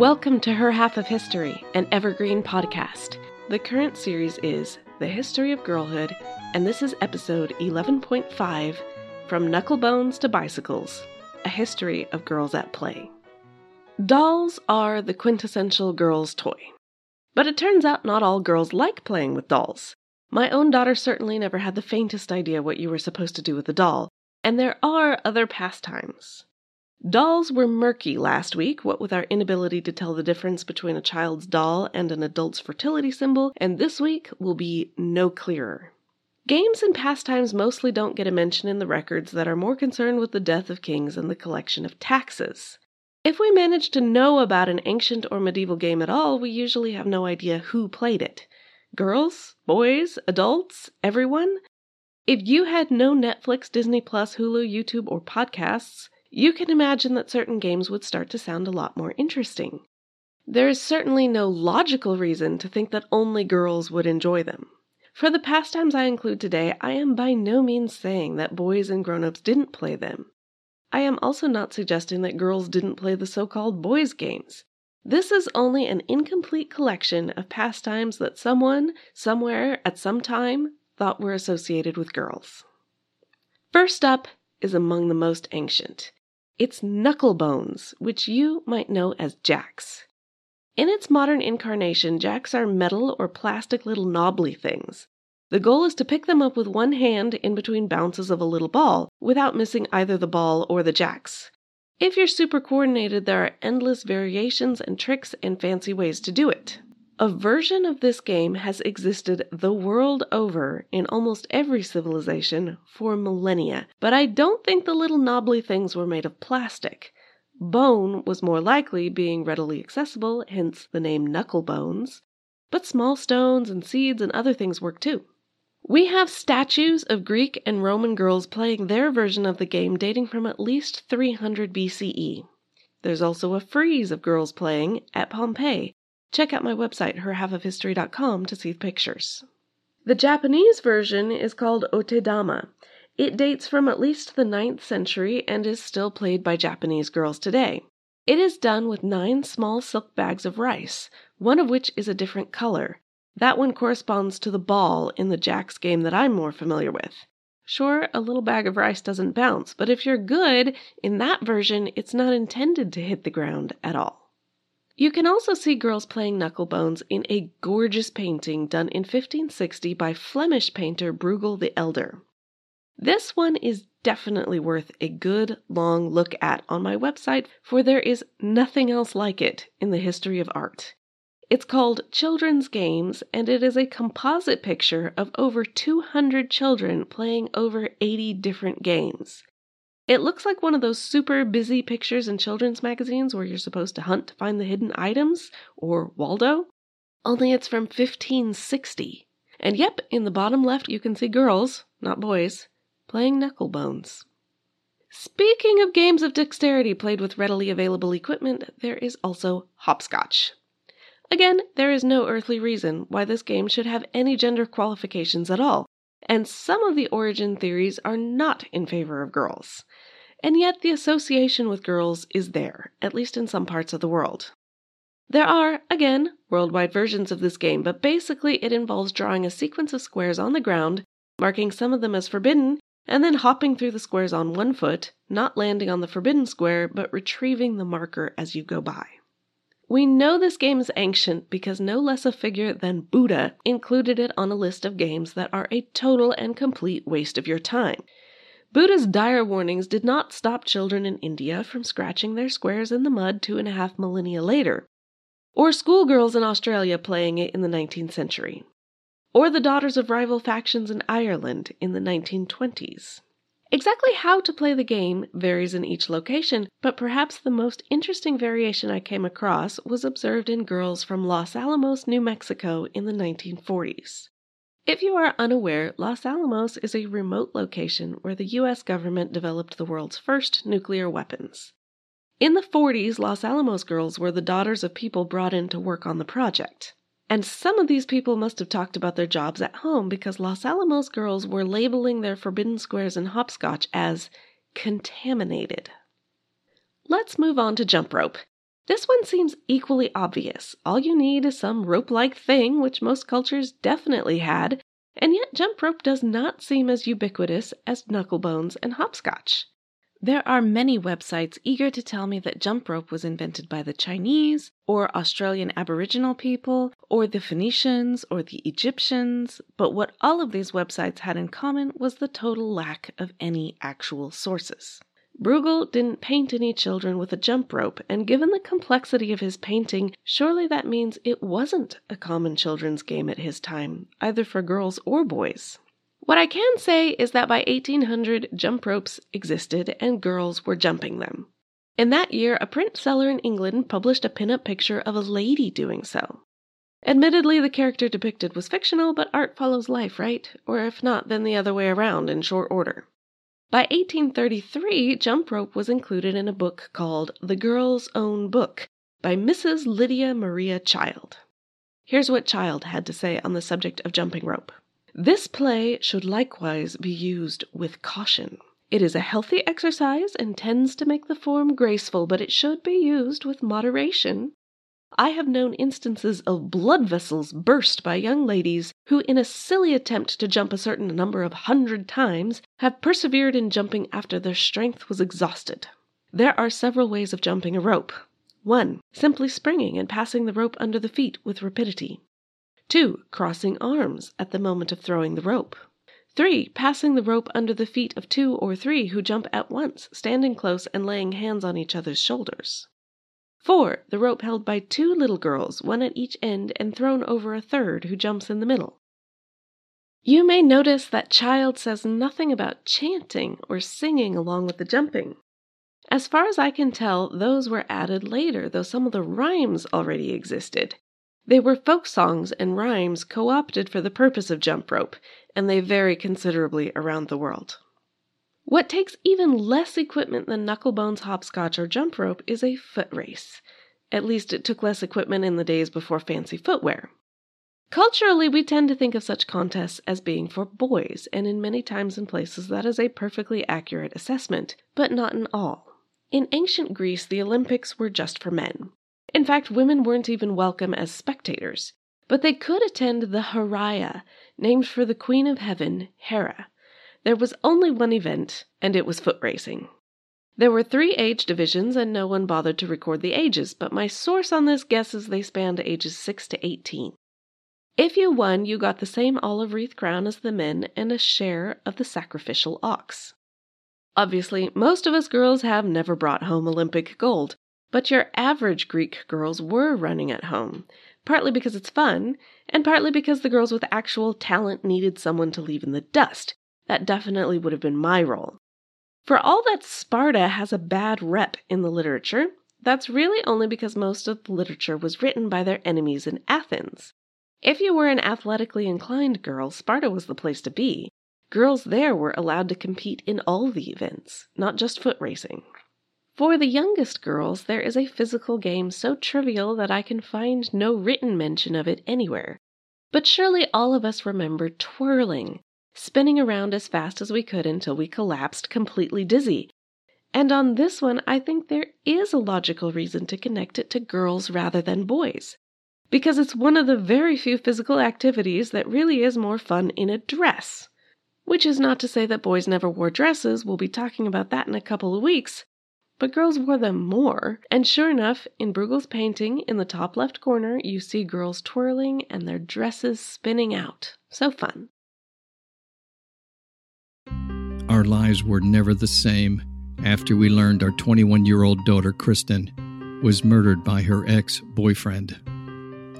Welcome to Her Half of History, an evergreen podcast. The current series is The History of Girlhood, and this is episode 11.5 From Knucklebones to Bicycles A History of Girls at Play. Dolls are the quintessential girl's toy. But it turns out not all girls like playing with dolls. My own daughter certainly never had the faintest idea what you were supposed to do with a doll, and there are other pastimes. Dolls were murky last week, what with our inability to tell the difference between a child's doll and an adult's fertility symbol, and this week will be no clearer. Games and pastimes mostly don't get a mention in the records that are more concerned with the death of kings and the collection of taxes. If we manage to know about an ancient or medieval game at all, we usually have no idea who played it. Girls, boys, adults, everyone? If you had no Netflix, Disney Plus, Hulu, YouTube, or podcasts, you can imagine that certain games would start to sound a lot more interesting. There is certainly no logical reason to think that only girls would enjoy them. For the pastimes I include today, I am by no means saying that boys and grown ups didn't play them. I am also not suggesting that girls didn't play the so called boys' games. This is only an incomplete collection of pastimes that someone, somewhere, at some time, thought were associated with girls. First up is among the most ancient. It's knucklebones, which you might know as jacks. In its modern incarnation, jacks are metal or plastic little knobbly things. The goal is to pick them up with one hand in between bounces of a little ball without missing either the ball or the jacks. If you're super coordinated, there are endless variations and tricks and fancy ways to do it. A version of this game has existed the world over in almost every civilization for millennia, but I don't think the little knobbly things were made of plastic. Bone was more likely, being readily accessible, hence the name knuckle bones. But small stones and seeds and other things work too. We have statues of Greek and Roman girls playing their version of the game dating from at least 300 BCE. There's also a frieze of girls playing at Pompeii, Check out my website, herhalfofhistory.com, to see the pictures. The Japanese version is called Otedama. It dates from at least the 9th century and is still played by Japanese girls today. It is done with nine small silk bags of rice, one of which is a different color. That one corresponds to the ball in the jacks game that I'm more familiar with. Sure, a little bag of rice doesn't bounce, but if you're good, in that version, it's not intended to hit the ground at all. You can also see girls playing knucklebones in a gorgeous painting done in 1560 by Flemish painter Bruegel the Elder. This one is definitely worth a good long look at on my website, for there is nothing else like it in the history of art. It's called Children's Games, and it is a composite picture of over 200 children playing over 80 different games. It looks like one of those super busy pictures in children's magazines where you're supposed to hunt to find the hidden items, or Waldo. Only it's from 1560. And yep, in the bottom left you can see girls, not boys, playing knucklebones. Speaking of games of dexterity played with readily available equipment, there is also hopscotch. Again, there is no earthly reason why this game should have any gender qualifications at all, and some of the origin theories are not in favor of girls. And yet the association with girls is there, at least in some parts of the world. There are, again, worldwide versions of this game, but basically it involves drawing a sequence of squares on the ground, marking some of them as forbidden, and then hopping through the squares on one foot, not landing on the forbidden square, but retrieving the marker as you go by. We know this game is ancient because no less a figure than Buddha included it on a list of games that are a total and complete waste of your time. Buddha's dire warnings did not stop children in India from scratching their squares in the mud two and a half millennia later, or schoolgirls in Australia playing it in the 19th century, or the daughters of rival factions in Ireland in the 1920s. Exactly how to play the game varies in each location, but perhaps the most interesting variation I came across was observed in girls from Los Alamos, New Mexico in the 1940s. If you are unaware, Los Alamos is a remote location where the US government developed the world's first nuclear weapons. In the 40s, Los Alamos girls were the daughters of people brought in to work on the project. And some of these people must have talked about their jobs at home because Los Alamos girls were labeling their forbidden squares in hopscotch as contaminated. let's move on to jump rope. This one seems equally obvious. All you need is some rope like thing, which most cultures definitely had, and yet jump rope does not seem as ubiquitous as knucklebones and hopscotch. There are many websites eager to tell me that jump rope was invented by the Chinese, or Australian Aboriginal people, or the Phoenicians, or the Egyptians, but what all of these websites had in common was the total lack of any actual sources. Bruegel didn't paint any children with a jump rope, and given the complexity of his painting, surely that means it wasn't a common children's game at his time, either for girls or boys. What I can say is that by 1800, jump ropes existed and girls were jumping them. In that year, a print seller in England published a pin-up picture of a lady doing so. Admittedly, the character depicted was fictional, but art follows life, right? Or if not, then the other way around in short order. By 1833, jump rope was included in a book called The Girl's Own Book by Mrs. Lydia Maria Child. Here's what Child had to say on the subject of jumping rope. This play should likewise be used with caution. It is a healthy exercise and tends to make the form graceful, but it should be used with moderation. I have known instances of blood vessels burst by young ladies who, in a silly attempt to jump a certain number of hundred times, have persevered in jumping after their strength was exhausted. There are several ways of jumping a rope. 1. Simply springing and passing the rope under the feet with rapidity. 2. Crossing arms at the moment of throwing the rope. 3. Passing the rope under the feet of two or three who jump at once, standing close and laying hands on each other's shoulders. 4. The rope held by two little girls, one at each end, and thrown over a third who jumps in the middle. You may notice that Child says nothing about chanting or singing along with the jumping. As far as I can tell, those were added later, though some of the rhymes already existed. They were folk songs and rhymes co opted for the purpose of jump rope, and they vary considerably around the world. What takes even less equipment than knucklebones, hopscotch, or jump rope is a foot race. At least it took less equipment in the days before fancy footwear. Culturally, we tend to think of such contests as being for boys, and in many times and places that is a perfectly accurate assessment, but not in all. In ancient Greece, the Olympics were just for men. In fact, women weren't even welcome as spectators, but they could attend the Heraia, named for the Queen of Heaven, Hera. There was only one event, and it was foot racing. There were three age divisions, and no one bothered to record the ages, but my source on this guesses they spanned ages 6 to 18. If you won, you got the same olive wreath crown as the men and a share of the sacrificial ox. Obviously, most of us girls have never brought home Olympic gold, but your average Greek girls were running at home, partly because it's fun, and partly because the girls with actual talent needed someone to leave in the dust, that definitely would have been my role. For all that Sparta has a bad rep in the literature, that's really only because most of the literature was written by their enemies in Athens. If you were an athletically inclined girl, Sparta was the place to be. Girls there were allowed to compete in all the events, not just foot racing. For the youngest girls, there is a physical game so trivial that I can find no written mention of it anywhere. But surely all of us remember twirling, spinning around as fast as we could until we collapsed completely dizzy. And on this one, I think there is a logical reason to connect it to girls rather than boys. Because it's one of the very few physical activities that really is more fun in a dress. Which is not to say that boys never wore dresses, we'll be talking about that in a couple of weeks. But girls wore them more, and sure enough, in Bruegel's painting, in the top left corner, you see girls twirling and their dresses spinning out. So fun. Our lives were never the same after we learned our 21 year old daughter, Kristen, was murdered by her ex boyfriend.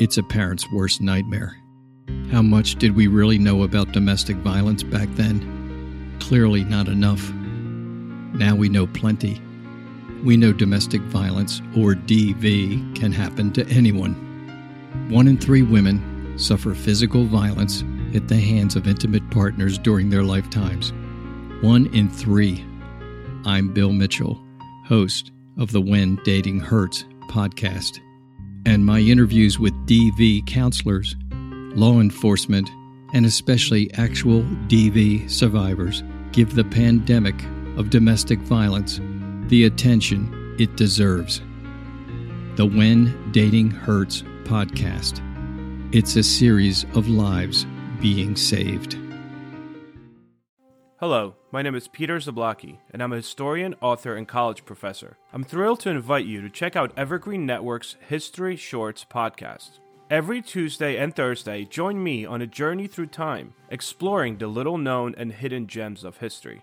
It's a parent's worst nightmare. How much did we really know about domestic violence back then? Clearly not enough. Now we know plenty. We know domestic violence, or DV, can happen to anyone. One in three women suffer physical violence at the hands of intimate partners during their lifetimes. One in three. I'm Bill Mitchell, host of the When Dating Hurts podcast, and my interviews with DV counselors, law enforcement, and especially actual DV survivors give the pandemic of domestic violence the attention it deserves. The When Dating Hurts podcast. It's a series of lives being saved. Hello, my name is Peter Zablocki, and I'm a historian, author, and college professor. I'm thrilled to invite you to check out Evergreen Network's History Shorts podcast. Every Tuesday and Thursday, join me on a journey through time, exploring the little known and hidden gems of history.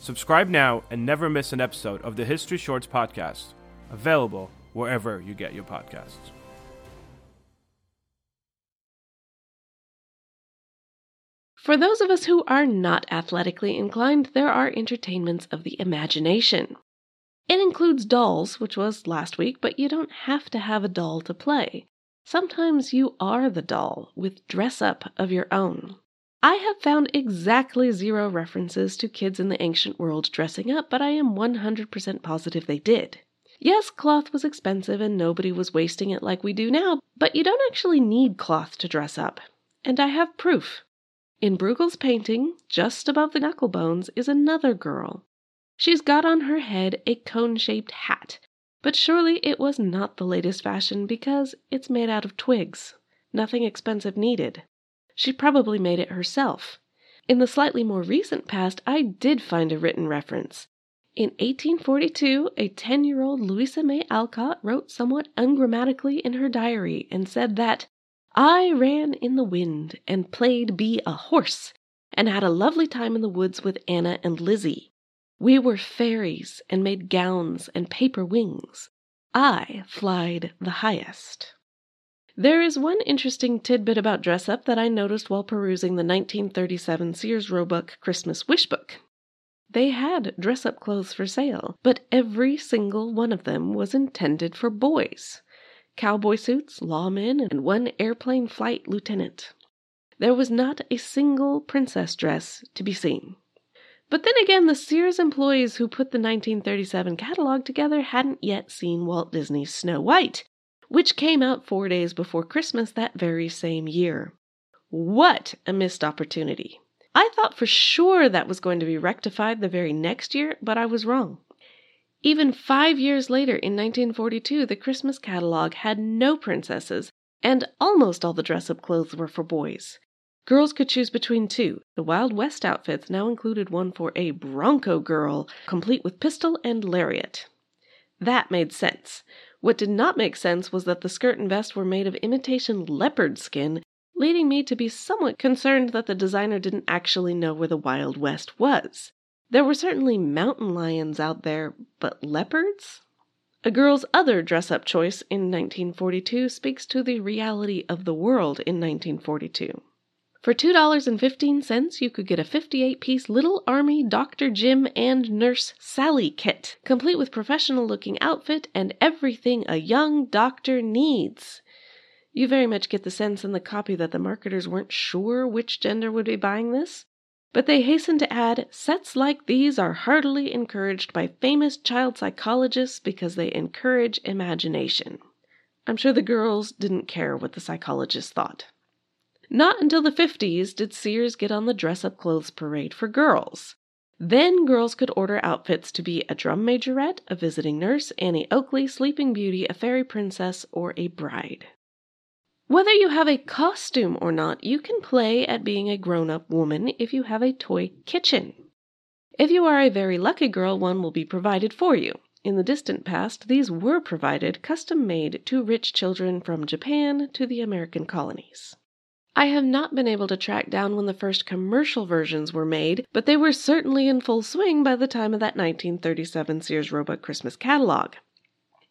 Subscribe now and never miss an episode of the History Shorts podcast, available wherever you get your podcasts. For those of us who are not athletically inclined, there are entertainments of the imagination. It includes dolls, which was last week, but you don't have to have a doll to play. Sometimes you are the doll with dress up of your own. I have found exactly zero references to kids in the ancient world dressing up, but I am 100% positive they did. Yes, cloth was expensive and nobody was wasting it like we do now, but you don't actually need cloth to dress up. And I have proof. In Bruegel's painting, just above the knuckle bones, is another girl. She's got on her head a cone shaped hat, but surely it was not the latest fashion because it's made out of twigs. Nothing expensive needed. She probably made it herself. In the slightly more recent past, I did find a written reference. In 1842, a 10 year old Louisa May Alcott wrote somewhat ungrammatically in her diary and said that I ran in the wind and played be a horse and had a lovely time in the woods with Anna and Lizzie. We were fairies and made gowns and paper wings. I flied the highest. There is one interesting tidbit about dress up that I noticed while perusing the 1937 Sears Roebuck Christmas Wish Book. They had dress up clothes for sale, but every single one of them was intended for boys cowboy suits, lawmen, and one airplane flight lieutenant. There was not a single princess dress to be seen. But then again, the Sears employees who put the 1937 catalog together hadn't yet seen Walt Disney's Snow White, which came out four days before Christmas that very same year. What a missed opportunity! I thought for sure that was going to be rectified the very next year, but I was wrong. Even five years later, in 1942, the Christmas catalog had no princesses, and almost all the dress up clothes were for boys. Girls could choose between two. The Wild West outfits now included one for a Bronco girl, complete with pistol and lariat. That made sense. What did not make sense was that the skirt and vest were made of imitation leopard skin, leading me to be somewhat concerned that the designer didn't actually know where the Wild West was. There were certainly mountain lions out there, but leopards? A girl's other dress up choice in 1942 speaks to the reality of the world in 1942. For $2.15, you could get a 58 piece Little Army Dr. Jim and Nurse Sally kit, complete with professional looking outfit and everything a young doctor needs. You very much get the sense in the copy that the marketers weren't sure which gender would be buying this, but they hasten to add sets like these are heartily encouraged by famous child psychologists because they encourage imagination. I'm sure the girls didn't care what the psychologists thought. Not until the 50s did Sears get on the dress up clothes parade for girls. Then girls could order outfits to be a drum majorette, a visiting nurse, Annie Oakley, Sleeping Beauty, a fairy princess, or a bride. Whether you have a costume or not, you can play at being a grown up woman if you have a toy kitchen. If you are a very lucky girl, one will be provided for you. In the distant past, these were provided custom made to rich children from Japan to the American colonies. I have not been able to track down when the first commercial versions were made, but they were certainly in full swing by the time of that 1937 Sears Roebuck Christmas catalog.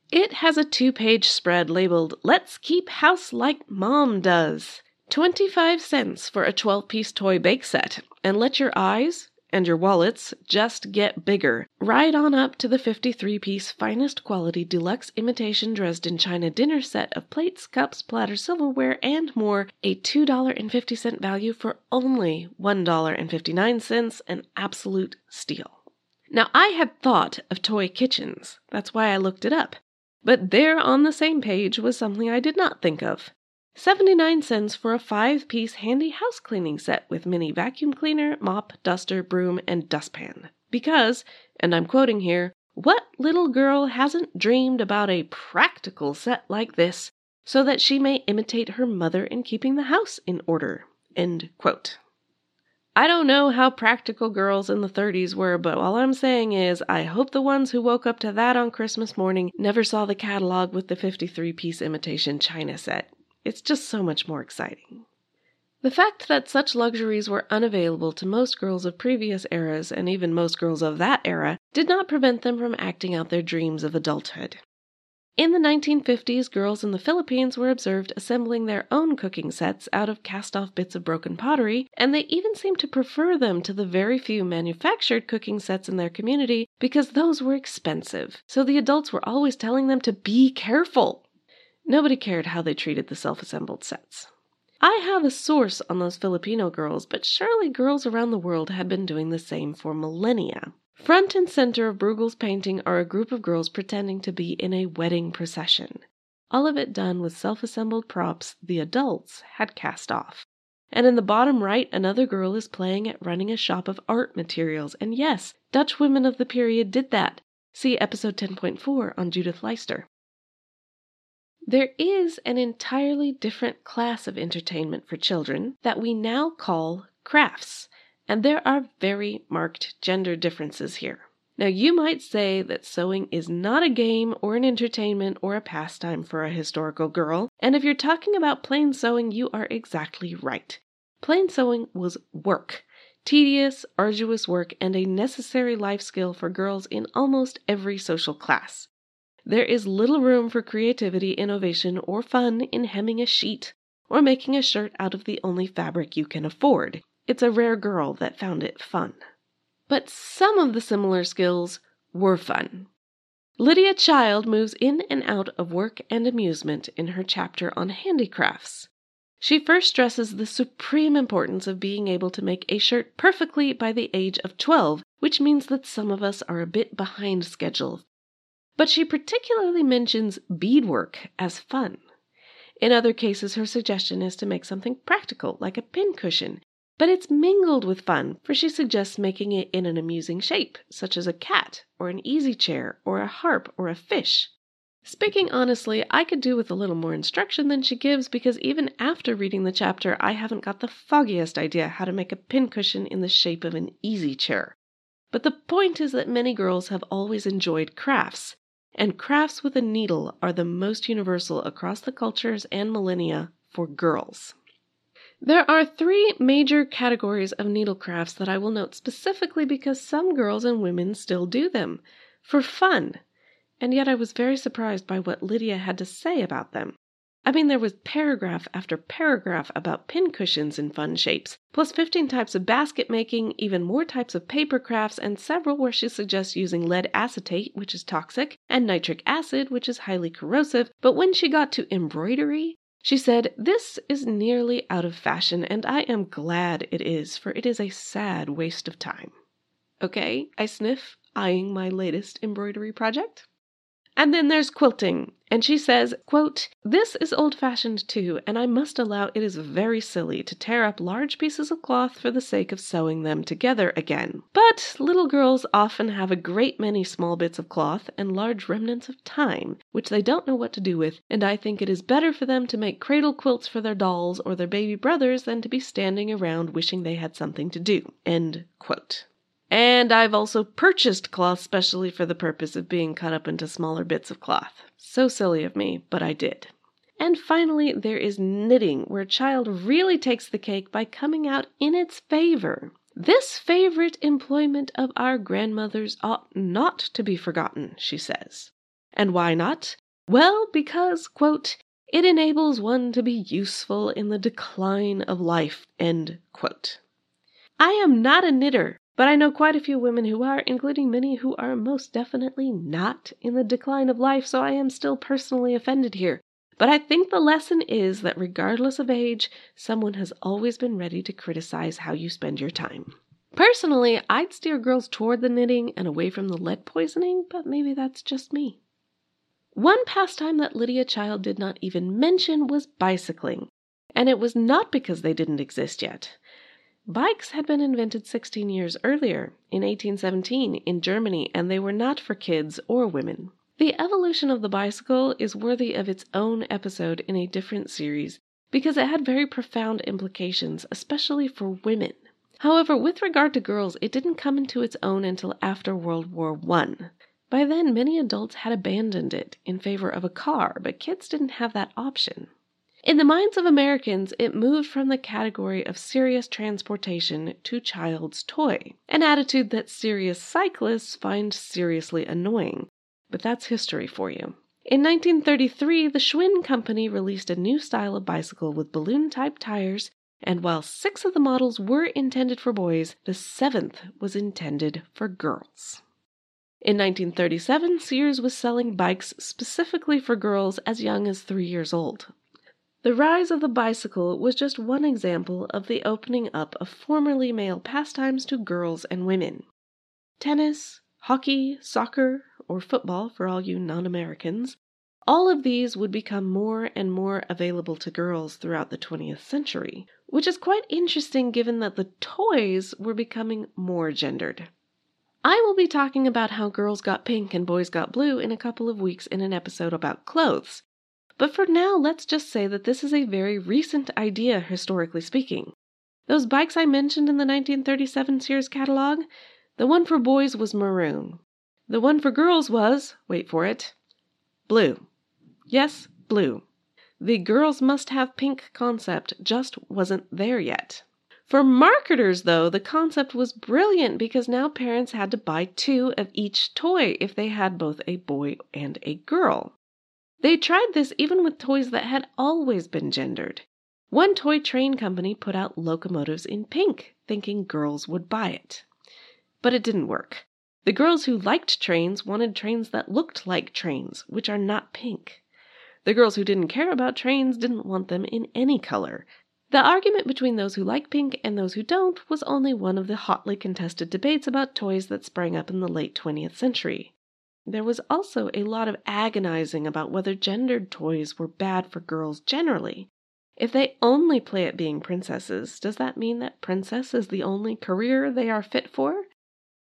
It has a two page spread labeled Let's Keep House Like Mom Does. 25 cents for a 12 piece toy bake set, and let your eyes and your wallets just get bigger, right on up to the 53 piece finest quality deluxe imitation Dresden china dinner set of plates, cups, platters, silverware, and more, a $2.50 value for only $1.59, an absolute steal. Now, I had thought of toy kitchens, that's why I looked it up, but there on the same page was something I did not think of. 79 cents for a five piece handy house cleaning set with mini vacuum cleaner, mop, duster, broom, and dustpan. Because, and I'm quoting here, what little girl hasn't dreamed about a practical set like this so that she may imitate her mother in keeping the house in order? End quote. I don't know how practical girls in the 30s were, but all I'm saying is I hope the ones who woke up to that on Christmas morning never saw the catalog with the 53 piece imitation china set. It's just so much more exciting. The fact that such luxuries were unavailable to most girls of previous eras, and even most girls of that era, did not prevent them from acting out their dreams of adulthood. In the 1950s, girls in the Philippines were observed assembling their own cooking sets out of cast off bits of broken pottery, and they even seemed to prefer them to the very few manufactured cooking sets in their community because those were expensive. So the adults were always telling them to be careful. Nobody cared how they treated the self assembled sets. I have a source on those Filipino girls, but surely girls around the world had been doing the same for millennia. Front and center of Bruegel's painting are a group of girls pretending to be in a wedding procession. All of it done with self assembled props the adults had cast off. And in the bottom right, another girl is playing at running a shop of art materials. And yes, Dutch women of the period did that. See episode 10.4 on Judith Leyster. There is an entirely different class of entertainment for children that we now call crafts, and there are very marked gender differences here. Now, you might say that sewing is not a game or an entertainment or a pastime for a historical girl, and if you're talking about plain sewing, you are exactly right. Plain sewing was work, tedious, arduous work, and a necessary life skill for girls in almost every social class. There is little room for creativity, innovation, or fun in hemming a sheet or making a shirt out of the only fabric you can afford. It's a rare girl that found it fun. But some of the similar skills were fun. Lydia Child moves in and out of work and amusement in her chapter on handicrafts. She first stresses the supreme importance of being able to make a shirt perfectly by the age of 12, which means that some of us are a bit behind schedule but she particularly mentions beadwork as fun. In other cases, her suggestion is to make something practical, like a pincushion, but it's mingled with fun, for she suggests making it in an amusing shape, such as a cat, or an easy chair, or a harp, or a fish. Speaking honestly, I could do with a little more instruction than she gives because even after reading the chapter, I haven't got the foggiest idea how to make a pincushion in the shape of an easy chair. But the point is that many girls have always enjoyed crafts, and crafts with a needle are the most universal across the cultures and millennia for girls. There are three major categories of needle crafts that I will note specifically because some girls and women still do them for fun, and yet I was very surprised by what Lydia had to say about them. I mean, there was paragraph after paragraph about pincushions in fun shapes, plus 15 types of basket making, even more types of paper crafts, and several where she suggests using lead acetate, which is toxic, and nitric acid, which is highly corrosive. But when she got to embroidery, she said, This is nearly out of fashion, and I am glad it is, for it is a sad waste of time. Okay, I sniff, eyeing my latest embroidery project. And then there's quilting. And she says, quote, This is old fashioned too, and I must allow it is very silly to tear up large pieces of cloth for the sake of sewing them together again. But little girls often have a great many small bits of cloth and large remnants of time, which they don't know what to do with, and I think it is better for them to make cradle quilts for their dolls or their baby brothers than to be standing around wishing they had something to do. End quote. And I've also purchased cloth specially for the purpose of being cut up into smaller bits of cloth. So silly of me, but I did. And finally, there is knitting, where a child really takes the cake by coming out in its favor. This favorite employment of our grandmothers ought not to be forgotten, she says. And why not? Well, because, quote, it enables one to be useful in the decline of life, end quote. I am not a knitter, But I know quite a few women who are, including many who are most definitely not in the decline of life, so I am still personally offended here. But I think the lesson is that regardless of age, someone has always been ready to criticize how you spend your time. Personally, I'd steer girls toward the knitting and away from the lead poisoning, but maybe that's just me. One pastime that Lydia Child did not even mention was bicycling, and it was not because they didn't exist yet. Bikes had been invented 16 years earlier, in 1817, in Germany, and they were not for kids or women. The evolution of the bicycle is worthy of its own episode in a different series because it had very profound implications, especially for women. However, with regard to girls, it didn't come into its own until after World War I. By then, many adults had abandoned it in favor of a car, but kids didn't have that option. In the minds of Americans, it moved from the category of serious transportation to child's toy, an attitude that serious cyclists find seriously annoying. But that's history for you. In 1933, the Schwinn Company released a new style of bicycle with balloon type tires, and while six of the models were intended for boys, the seventh was intended for girls. In 1937, Sears was selling bikes specifically for girls as young as three years old. The rise of the bicycle was just one example of the opening up of formerly male pastimes to girls and women. Tennis, hockey, soccer, or football for all you non Americans, all of these would become more and more available to girls throughout the 20th century, which is quite interesting given that the toys were becoming more gendered. I will be talking about how girls got pink and boys got blue in a couple of weeks in an episode about clothes, but for now, let's just say that this is a very recent idea, historically speaking. Those bikes I mentioned in the 1937 Sears catalog, the one for boys was maroon. The one for girls was, wait for it, blue. Yes, blue. The girls must have pink concept just wasn't there yet. For marketers, though, the concept was brilliant because now parents had to buy two of each toy if they had both a boy and a girl. They tried this even with toys that had always been gendered. One toy train company put out locomotives in pink, thinking girls would buy it. But it didn't work. The girls who liked trains wanted trains that looked like trains, which are not pink. The girls who didn't care about trains didn't want them in any color. The argument between those who like pink and those who don't was only one of the hotly contested debates about toys that sprang up in the late 20th century. There was also a lot of agonizing about whether gendered toys were bad for girls generally. If they only play at being princesses, does that mean that princess is the only career they are fit for?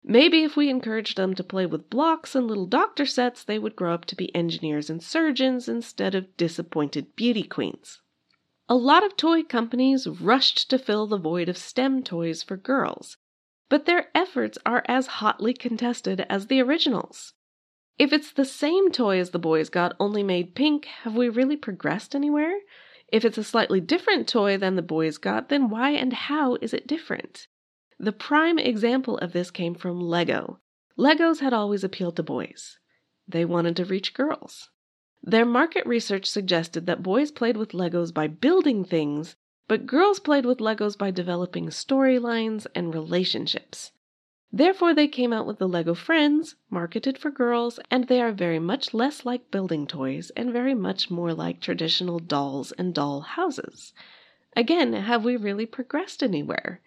Maybe if we encouraged them to play with blocks and little doctor sets, they would grow up to be engineers and surgeons instead of disappointed beauty queens. A lot of toy companies rushed to fill the void of STEM toys for girls, but their efforts are as hotly contested as the originals. If it's the same toy as the boys got, only made pink, have we really progressed anywhere? If it's a slightly different toy than the boys got, then why and how is it different? The prime example of this came from Lego. Legos had always appealed to boys. They wanted to reach girls. Their market research suggested that boys played with Legos by building things, but girls played with Legos by developing storylines and relationships. Therefore, they came out with the Lego Friends, marketed for girls, and they are very much less like building toys and very much more like traditional dolls and doll houses. Again, have we really progressed anywhere?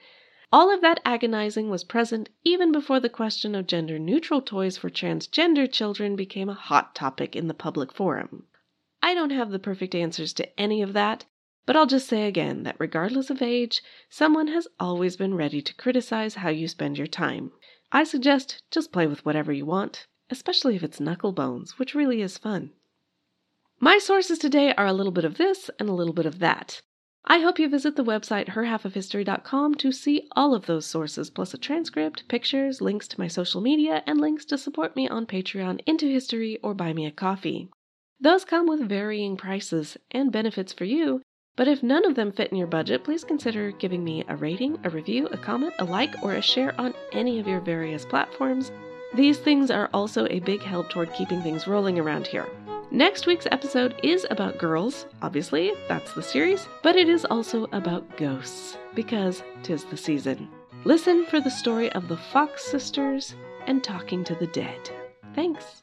All of that agonizing was present even before the question of gender neutral toys for transgender children became a hot topic in the public forum. I don't have the perfect answers to any of that, but I'll just say again that regardless of age, someone has always been ready to criticize how you spend your time. I suggest just play with whatever you want, especially if it's knuckle bones, which really is fun. My sources today are a little bit of this and a little bit of that. I hope you visit the website herhalfofhistory.com to see all of those sources, plus a transcript, pictures, links to my social media, and links to support me on Patreon, Into History, or Buy Me a Coffee. Those come with varying prices and benefits for you, but if none of them fit in your budget, please consider giving me a rating, a review, a comment, a like, or a share on any of your various platforms. These things are also a big help toward keeping things rolling around here. Next week's episode is about girls, obviously, that's the series, but it is also about ghosts, because tis the season. Listen for the story of the Fox sisters and talking to the dead. Thanks.